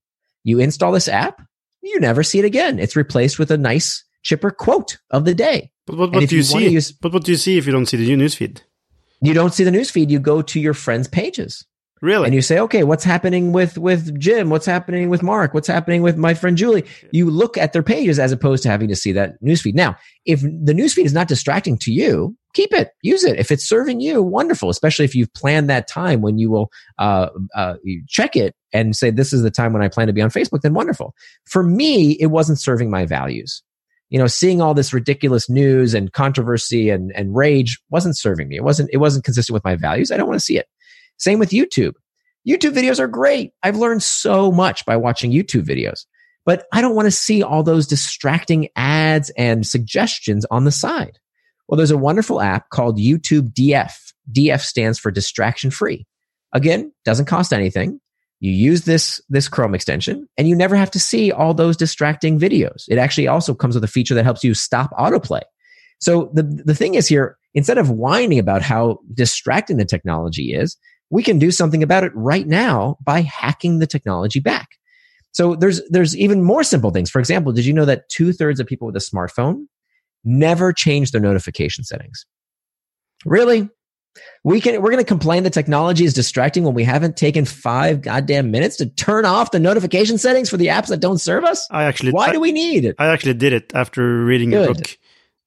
You install this app, you never see it again. It's replaced with a nice chipper quote of the day. But what, what do you, you see? Use, but what do you see if you don't see the news feed? You don't see the news feed. You go to your friends' pages. Really? And you say, okay, what's happening with with Jim? What's happening with Mark? What's happening with my friend Julie? You look at their pages as opposed to having to see that newsfeed. Now, if the newsfeed is not distracting to you, keep it, use it. If it's serving you, wonderful. Especially if you've planned that time when you will uh, uh, check it and say, this is the time when I plan to be on Facebook. Then wonderful. For me, it wasn't serving my values you know, seeing all this ridiculous news and controversy and, and rage wasn't serving me. It wasn't, it wasn't consistent with my values. I don't want to see it. Same with YouTube. YouTube videos are great. I've learned so much by watching YouTube videos, but I don't want to see all those distracting ads and suggestions on the side. Well, there's a wonderful app called YouTube DF. DF stands for distraction free. Again, doesn't cost anything. You use this, this Chrome extension and you never have to see all those distracting videos. It actually also comes with a feature that helps you stop autoplay. So the, the thing is here, instead of whining about how distracting the technology is, we can do something about it right now by hacking the technology back. So there's, there's even more simple things. For example, did you know that two thirds of people with a smartphone never change their notification settings? Really? We can, we're going to complain the technology is distracting when we haven't taken five goddamn minutes to turn off the notification settings for the apps that don't serve us. I actually, why I, do we need it? I actually did it after reading Good. your book.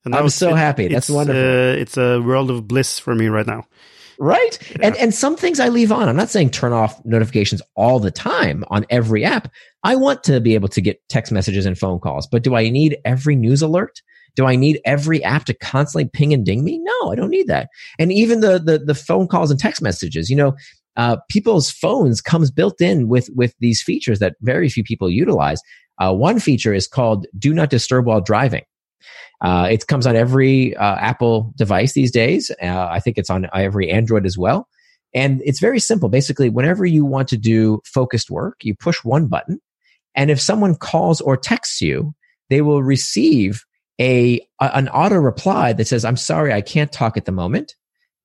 And I'm so it, happy. That's wonderful. Uh, it's a world of bliss for me right now. Right. Yeah. And, and some things I leave on. I'm not saying turn off notifications all the time on every app. I want to be able to get text messages and phone calls, but do I need every news alert? Do I need every app to constantly ping and ding me? No, I don't need that. And even the the, the phone calls and text messages, you know, uh, people's phones comes built in with with these features that very few people utilize. Uh, one feature is called "Do Not Disturb while driving." Uh, it comes on every uh, Apple device these days. Uh, I think it's on every Android as well. And it's very simple. Basically, whenever you want to do focused work, you push one button. And if someone calls or texts you, they will receive a, an auto reply that says, I'm sorry, I can't talk at the moment.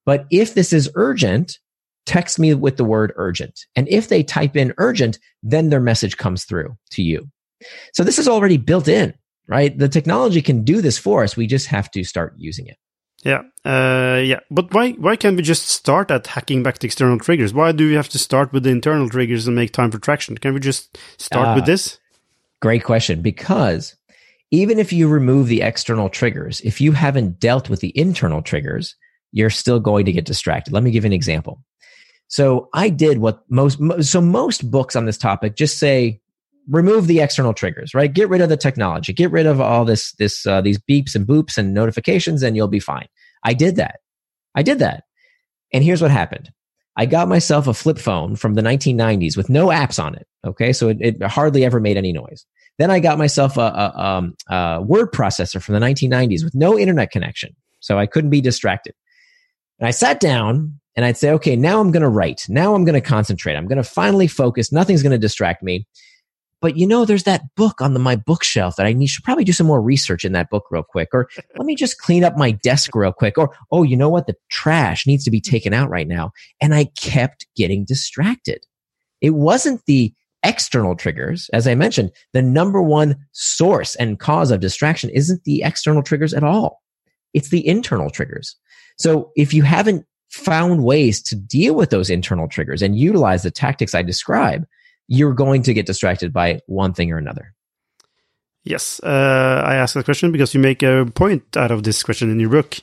But if this is urgent, text me with the word urgent. And if they type in urgent, then their message comes through to you. So this is already built in, right? The technology can do this for us. We just have to start using it. Yeah, uh, yeah. But why why can't we just start at hacking back the external triggers? Why do we have to start with the internal triggers and make time for traction? Can we just start uh, with this? Great question. Because even if you remove the external triggers, if you haven't dealt with the internal triggers, you're still going to get distracted. Let me give you an example. So I did what most, so most books on this topic just say, remove the external triggers, right? Get rid of the technology, get rid of all this, this, uh, these beeps and boops and notifications and you'll be fine. I did that. I did that. And here's what happened. I got myself a flip phone from the 1990s with no apps on it. Okay. So it, it hardly ever made any noise. Then I got myself a, a, um, a word processor from the 1990s with no internet connection. So I couldn't be distracted. And I sat down and I'd say, okay, now I'm going to write. Now I'm going to concentrate. I'm going to finally focus. Nothing's going to distract me. But you know, there's that book on the, my bookshelf that I need, should probably do some more research in that book real quick. Or let me just clean up my desk real quick. Or, oh, you know what? The trash needs to be taken out right now. And I kept getting distracted. It wasn't the external triggers, as I mentioned, the number one source and cause of distraction isn't the external triggers at all. It's the internal triggers. So if you haven't found ways to deal with those internal triggers and utilize the tactics I describe, you're going to get distracted by one thing or another. Yes, uh, I ask that question because you make a point out of this question in your book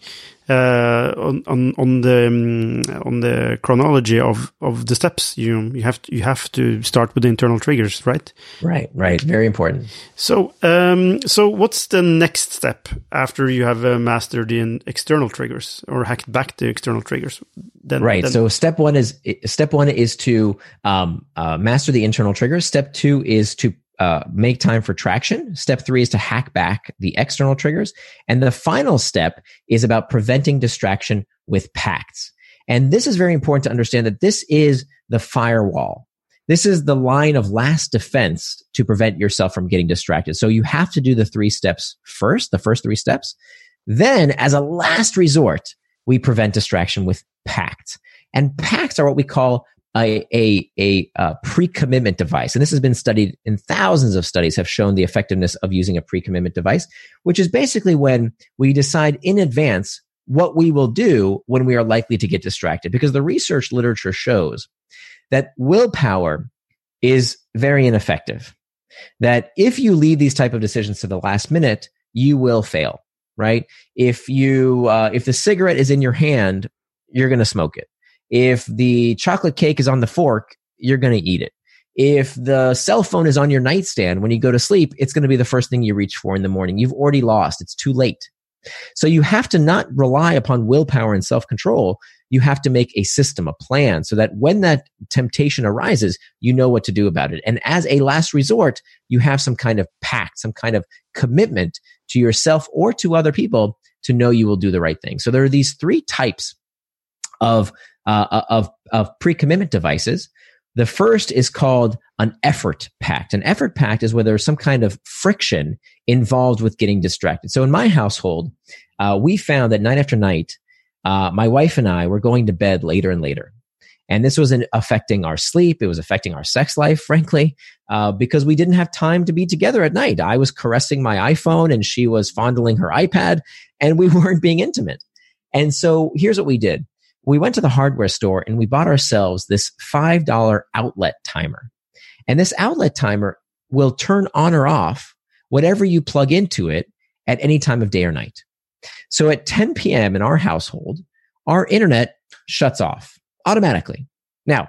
uh, on, on on the um, on the chronology of, of the steps. You you have to, you have to start with the internal triggers, right? Right, right, very important. So um, so what's the next step after you have uh, mastered the external triggers or hacked back the external triggers? Then, right. Then... So step one is step one is to um, uh, master the internal triggers. Step two is to uh, make time for traction. Step three is to hack back the external triggers. And the final step is about preventing distraction with pacts. And this is very important to understand that this is the firewall. This is the line of last defense to prevent yourself from getting distracted. So you have to do the three steps first, the first three steps. Then, as a last resort, we prevent distraction with pacts. And pacts are what we call a, a, a, a pre-commitment device. And this has been studied in thousands of studies have shown the effectiveness of using a pre-commitment device, which is basically when we decide in advance what we will do when we are likely to get distracted. Because the research literature shows that willpower is very ineffective. That if you leave these type of decisions to the last minute, you will fail, right? If you, uh, if the cigarette is in your hand, you're going to smoke it. If the chocolate cake is on the fork, you're going to eat it. If the cell phone is on your nightstand when you go to sleep, it's going to be the first thing you reach for in the morning. You've already lost. It's too late. So you have to not rely upon willpower and self control. You have to make a system, a plan so that when that temptation arises, you know what to do about it. And as a last resort, you have some kind of pact, some kind of commitment to yourself or to other people to know you will do the right thing. So there are these three types of uh, of of pre-commitment devices. The first is called an effort pact. An effort pact is where there's some kind of friction involved with getting distracted. So in my household, uh, we found that night after night, uh, my wife and I were going to bed later and later. And this was affecting our sleep. It was affecting our sex life, frankly, uh, because we didn't have time to be together at night. I was caressing my iPhone and she was fondling her iPad, and we weren't being intimate. And so here's what we did we went to the hardware store and we bought ourselves this $5 outlet timer. And this outlet timer will turn on or off whatever you plug into it at any time of day or night. So at 10 p.m. in our household, our internet shuts off automatically. Now,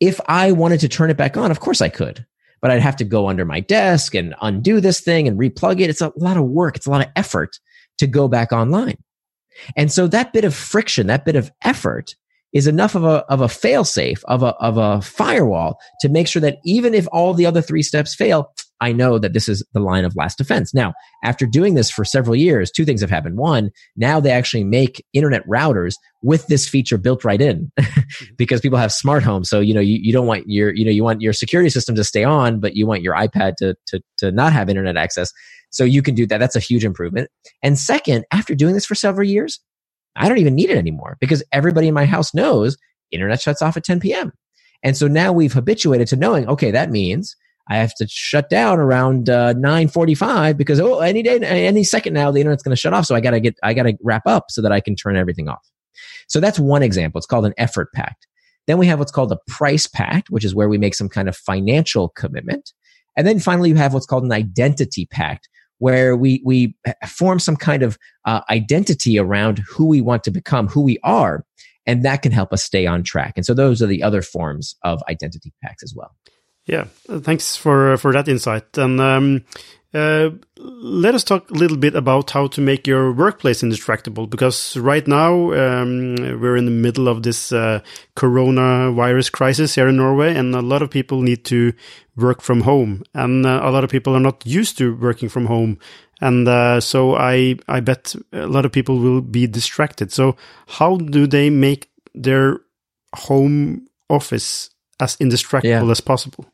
if I wanted to turn it back on, of course I could, but I'd have to go under my desk and undo this thing and replug it. It's a lot of work. It's a lot of effort to go back online. And so that bit of friction, that bit of effort is enough of a, of a fail safe, of a, of a firewall to make sure that even if all the other three steps fail, I know that this is the line of last defense. Now, after doing this for several years, two things have happened. One, now they actually make internet routers with this feature built right in mm-hmm. because people have smart homes. So, you know, you, you don't want your, you know, you want your security system to stay on, but you want your iPad to, to, to not have internet access. So you can do that. That's a huge improvement. And second, after doing this for several years, I don't even need it anymore because everybody in my house knows internet shuts off at 10 p.m. And so now we've habituated to knowing, okay, that means I have to shut down around uh, 9:45 because oh, any day, any second now, the internet's going to shut off. So I got to get, I got to wrap up so that I can turn everything off. So that's one example. It's called an effort pact. Then we have what's called a price pact, which is where we make some kind of financial commitment. And then finally, you have what's called an identity pact, where we we form some kind of uh, identity around who we want to become, who we are, and that can help us stay on track. And so those are the other forms of identity pacts as well. Yeah, thanks for for that insight. And um, uh, let us talk a little bit about how to make your workplace indistractable because right now um, we're in the middle of this uh, coronavirus crisis here in Norway, and a lot of people need to work from home, and uh, a lot of people are not used to working from home, and uh, so I I bet a lot of people will be distracted. So how do they make their home office as indistractable yeah. as possible?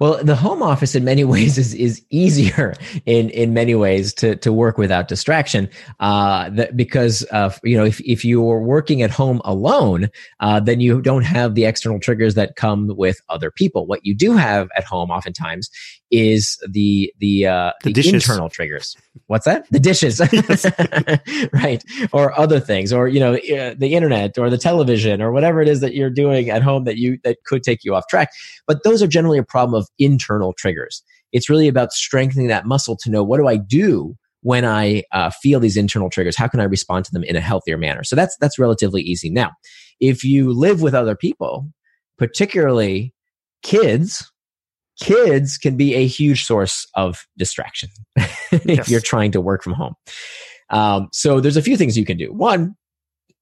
Well, the home office in many ways is is easier in in many ways to to work without distraction. Uh, that because uh, you know if if you are working at home alone, uh, then you don't have the external triggers that come with other people. What you do have at home, oftentimes, is the the uh, the, the internal triggers. What's that? The dishes, right? Or other things, or you know, uh, the internet, or the television, or whatever it is that you're doing at home that you that could take you off track. But those are generally a problem of internal triggers. It's really about strengthening that muscle to know what do I do when I uh, feel these internal triggers. How can I respond to them in a healthier manner? So that's that's relatively easy. Now, if you live with other people, particularly kids kids can be a huge source of distraction if yes. you're trying to work from home. Um, so there's a few things you can do. One,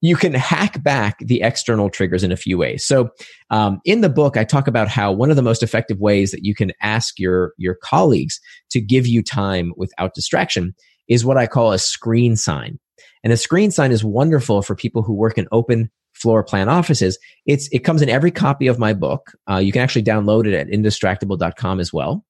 you can hack back the external triggers in a few ways. So um, in the book, I talk about how one of the most effective ways that you can ask your your colleagues to give you time without distraction is what I call a screen sign. And a screen sign is wonderful for people who work in open floor plan offices. It's it comes in every copy of my book. Uh, you can actually download it at indistractable.com as well.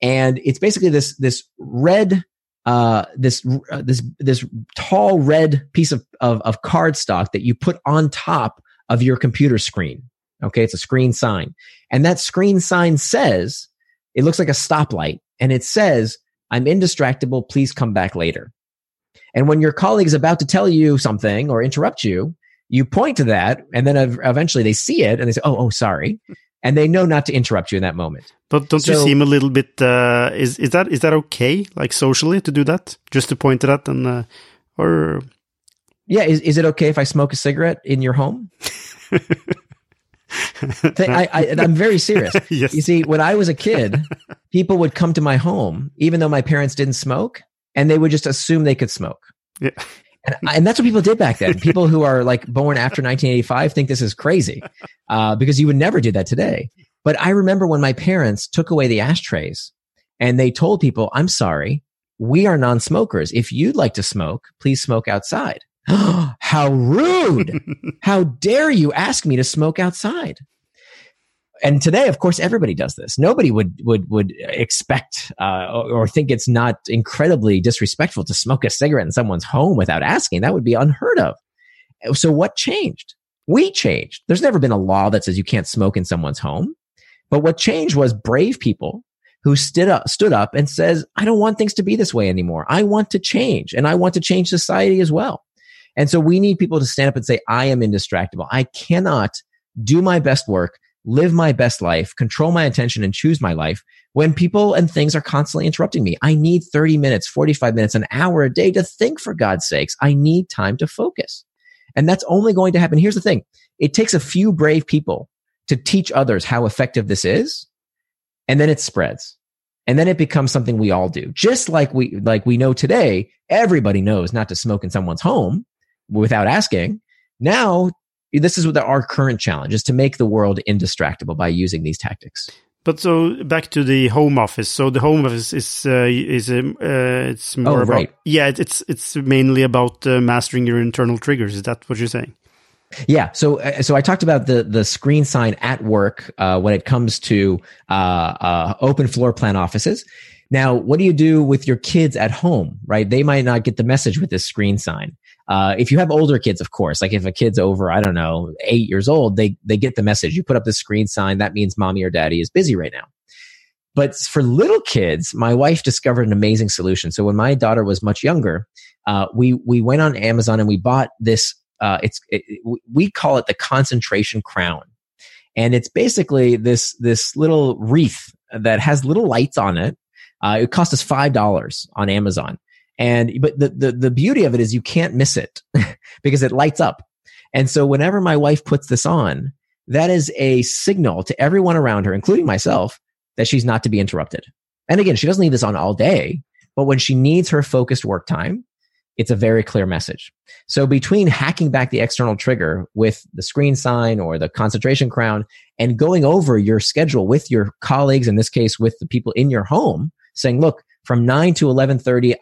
And it's basically this this red uh, this uh, this this tall red piece of, of of cardstock that you put on top of your computer screen. Okay, it's a screen sign, and that screen sign says it looks like a stoplight, and it says, "I'm indistractable. Please come back later." And when your colleague is about to tell you something or interrupt you, you point to that and then eventually they see it and they say oh oh sorry and they know not to interrupt you in that moment. But don't so, you seem a little bit uh, is is that is that okay like socially to do that? Just to point to that and uh, or? Yeah is, is it okay if i smoke a cigarette in your home? I, I, i'm very serious. Yes. you see when i was a kid people would come to my home even though my parents didn't smoke and they would just assume they could smoke. Yeah and, and, that's what people did back then. People who are like born after 1985 think this is crazy uh, because you would never do that today. But I remember when my parents took away the ashtrays and they told people, I'm sorry, we are non-smokers. If you'd like to smoke, please smoke outside. How rude. How dare you ask me to smoke outside? And today, of course, everybody does this. Nobody would would would expect uh, or think it's not incredibly disrespectful to smoke a cigarette in someone's home without asking. That would be unheard of. So, what changed? We changed. There's never been a law that says you can't smoke in someone's home. But what changed was brave people who stood up, stood up and says, I don't want things to be this way anymore. I want to change and I want to change society as well. And so we need people to stand up and say, I am indistractable. I cannot do my best work, live my best life, control my attention and choose my life when people and things are constantly interrupting me. I need 30 minutes, 45 minutes, an hour a day to think for God's sakes. I need time to focus. And that's only going to happen. Here's the thing. It takes a few brave people to teach others how effective this is. And then it spreads. And then it becomes something we all do. Just like we, like we know today, everybody knows not to smoke in someone's home without asking. Now, this is what our current challenge is to make the world indistractable by using these tactics. But so back to the home office. So the home office is uh, is um, uh, it's more oh, about right. yeah it's it's mainly about uh, mastering your internal triggers. Is that what you're saying? Yeah. So, uh, so I talked about the the screen sign at work uh, when it comes to uh, uh, open floor plan offices. Now, what do you do with your kids at home? Right? They might not get the message with this screen sign. Uh, if you have older kids, of course, like if a kid's over, I don't know, eight years old, they they get the message. You put up the screen sign. That means mommy or daddy is busy right now. But for little kids, my wife discovered an amazing solution. So when my daughter was much younger, uh, we we went on Amazon and we bought this uh, it's it, we call it the concentration crown, and it's basically this this little wreath that has little lights on it. Uh, it cost us five dollars on Amazon, and but the, the the beauty of it is you can't miss it because it lights up. And so whenever my wife puts this on, that is a signal to everyone around her, including myself, that she's not to be interrupted. And again, she doesn't need this on all day, but when she needs her focused work time, it's a very clear message. So between hacking back the external trigger with the screen sign or the concentration crown and going over your schedule with your colleagues, in this case, with the people in your home saying, look, from 9 to 11:30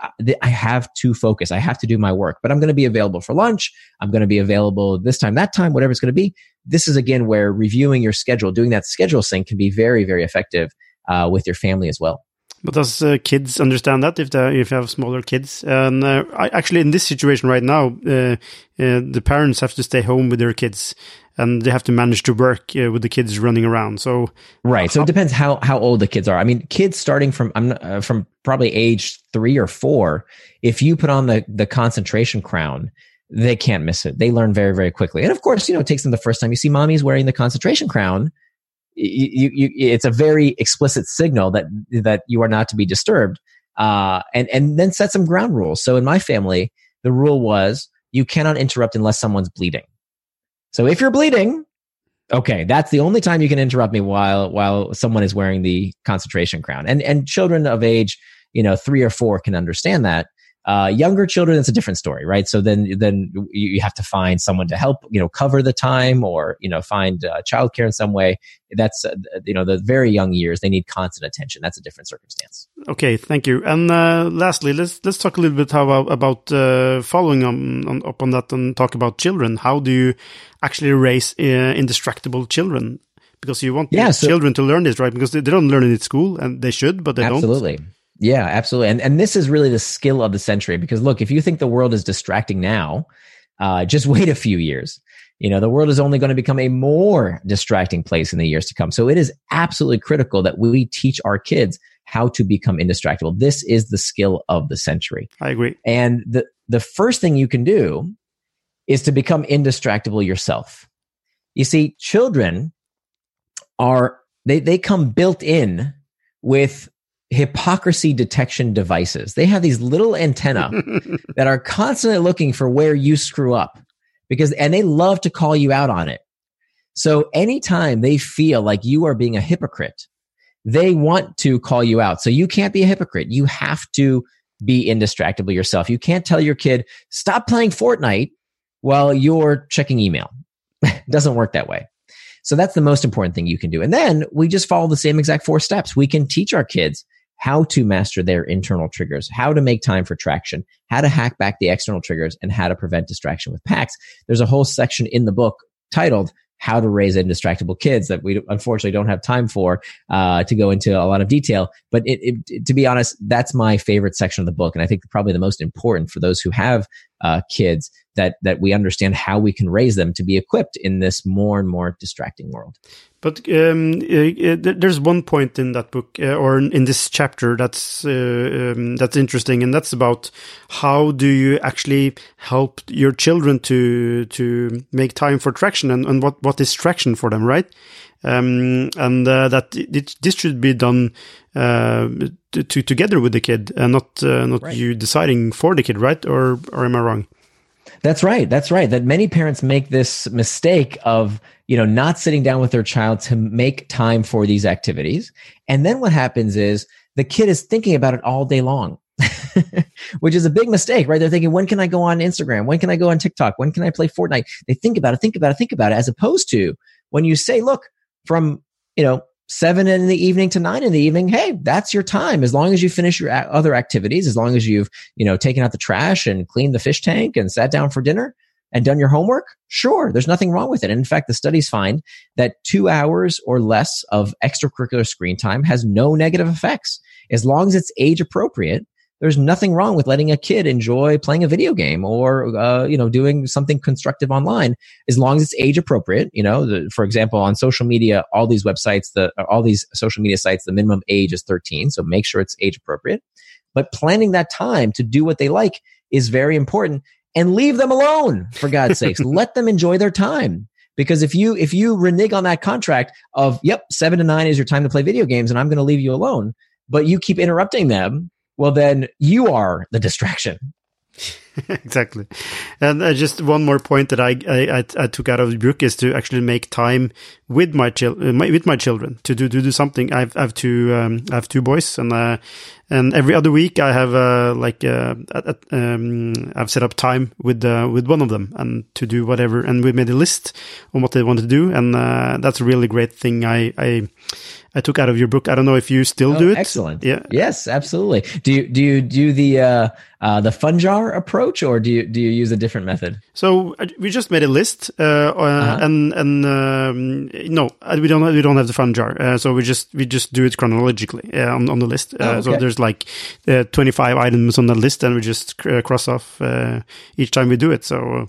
I have to focus. I have to do my work, but I'm going to be available for lunch. I'm going to be available this time, that time, whatever it's going to be. This is again where reviewing your schedule, doing that schedule sync can be very, very effective uh, with your family as well. But does uh, kids understand that if they if you have smaller kids? And uh, I, actually, in this situation right now, uh, uh the parents have to stay home with their kids, and they have to manage to work uh, with the kids running around. So right. So it depends how how old the kids are. I mean, kids starting from I'm uh, from probably age three or four. If you put on the the concentration crown, they can't miss it. They learn very very quickly. And of course, you know, it takes them the first time you see mommy's wearing the concentration crown you, you, it's a very explicit signal that that you are not to be disturbed, uh, and and then set some ground rules. So in my family, the rule was you cannot interrupt unless someone's bleeding. So if you're bleeding, okay, that's the only time you can interrupt me while while someone is wearing the concentration crown. And and children of age, you know, three or four can understand that. Uh, younger children, it's a different story, right? So then, then you, have to find someone to help, you know, cover the time or, you know, find uh, childcare in some way. That's, uh, you know, the very young years, they need constant attention. That's a different circumstance. Okay. Thank you. And, uh, lastly, let's, let's talk a little bit how, about, uh, following on, on, up on that and talk about children. How do you actually raise uh, indistractable children? Because you want yeah, so, children to learn this, right? Because they, they don't learn it at school and they should, but they absolutely. don't. Yeah, absolutely. And and this is really the skill of the century because look, if you think the world is distracting now, uh, just wait a few years. You know, the world is only going to become a more distracting place in the years to come. So it is absolutely critical that we teach our kids how to become indistractable. This is the skill of the century. I agree. And the the first thing you can do is to become indistractable yourself. You see, children are they they come built in with hypocrisy detection devices. They have these little antenna that are constantly looking for where you screw up because, and they love to call you out on it. So anytime they feel like you are being a hypocrite, they want to call you out. So you can't be a hypocrite. You have to be indistractable yourself. You can't tell your kid, stop playing Fortnite while you're checking email. Doesn't work that way. So that's the most important thing you can do. And then we just follow the same exact four steps. We can teach our kids how to master their internal triggers, how to make time for traction, how to hack back the external triggers, and how to prevent distraction with pacts. There's a whole section in the book titled how to raise indistractable kids that we unfortunately don't have time for uh, to go into a lot of detail. But it, it, to be honest, that's my favorite section of the book, and I think probably the most important for those who have uh, kids that that we understand how we can raise them to be equipped in this more and more distracting world. But um, uh, there's one point in that book uh, or in this chapter that's uh, um, that's interesting, and that's about how do you actually help your children to to make time for traction and, and what what is traction for them, right? Um, and uh, that it, this should be done uh, to, to, together with the kid, and not uh, not right. you deciding for the kid, right? Or or am I wrong? That's right. That's right. That many parents make this mistake of, you know, not sitting down with their child to make time for these activities. And then what happens is the kid is thinking about it all day long. Which is a big mistake, right? They're thinking, when can I go on Instagram? When can I go on TikTok? When can I play Fortnite? They think about it, think about it, think about it, as opposed to when you say, look, from, you know, seven in the evening to nine in the evening hey that's your time. As long as you finish your other activities as long as you've you know taken out the trash and cleaned the fish tank and sat down for dinner and done your homework sure there's nothing wrong with it. And in fact the studies find that two hours or less of extracurricular screen time has no negative effects. As long as it's age appropriate there's nothing wrong with letting a kid enjoy playing a video game or uh, you know doing something constructive online. As long as it's age appropriate you know the, for example on social media all these websites the all these social media sites the minimum age is 13 so make sure it's age appropriate. But planning that time to do what they like is very important and leave them alone for god's sakes. Let them enjoy their time. Because if you if you renege on that contract of yep 7 to 9 is your time to play video games and i'm going to leave you alone but you keep interrupting them well, then you are the distraction. exactly. And uh, just one more point that I, I, I took out of the book is to actually make time with my, chil- uh, my with my children to do to do something. I've I have two um, I have two boys and uh, and every other week I have uh, like uh, um, I've set up time with uh, with one of them and to do whatever. And we made a list on what they want to do, and uh, that's a really great thing. I I I took out of your book. I don't know if you still oh, do it. Excellent. Yeah. Yes, absolutely. Do you do you do the uh, uh, the fun jar approach, or do you do you use a different method? So uh, we just made a list, uh, uh, uh-huh. and and um, no, we don't we don't have the fun jar. Uh, so we just we just do it chronologically on on the list. Oh, okay. So there's like uh, 25 items on the list, and we just uh, cross off uh, each time we do it. So.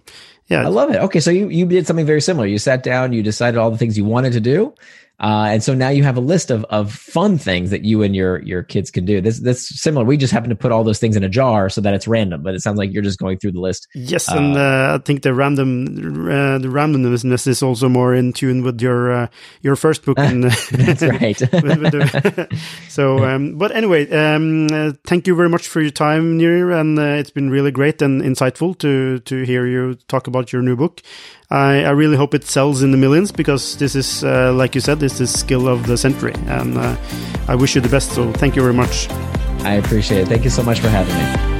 Yeah. I love it. Okay, so you, you did something very similar. You sat down, you decided all the things you wanted to do, uh, and so now you have a list of, of fun things that you and your, your kids can do. This, that's similar. We just happen to put all those things in a jar so that it's random, but it sounds like you're just going through the list. Yes. Uh, and, uh, I think the random, uh, the randomness is also more in tune with your, uh, your first book. And, that's right. with, with the, so, um, but anyway, um, uh, thank you very much for your time, Nir. And it's been really great and insightful to, to hear you talk about your new book. I, I really hope it sells in the millions because this is, uh, like you said, this is skill of the century. And uh, I wish you the best. So thank you very much. I appreciate it. Thank you so much for having me.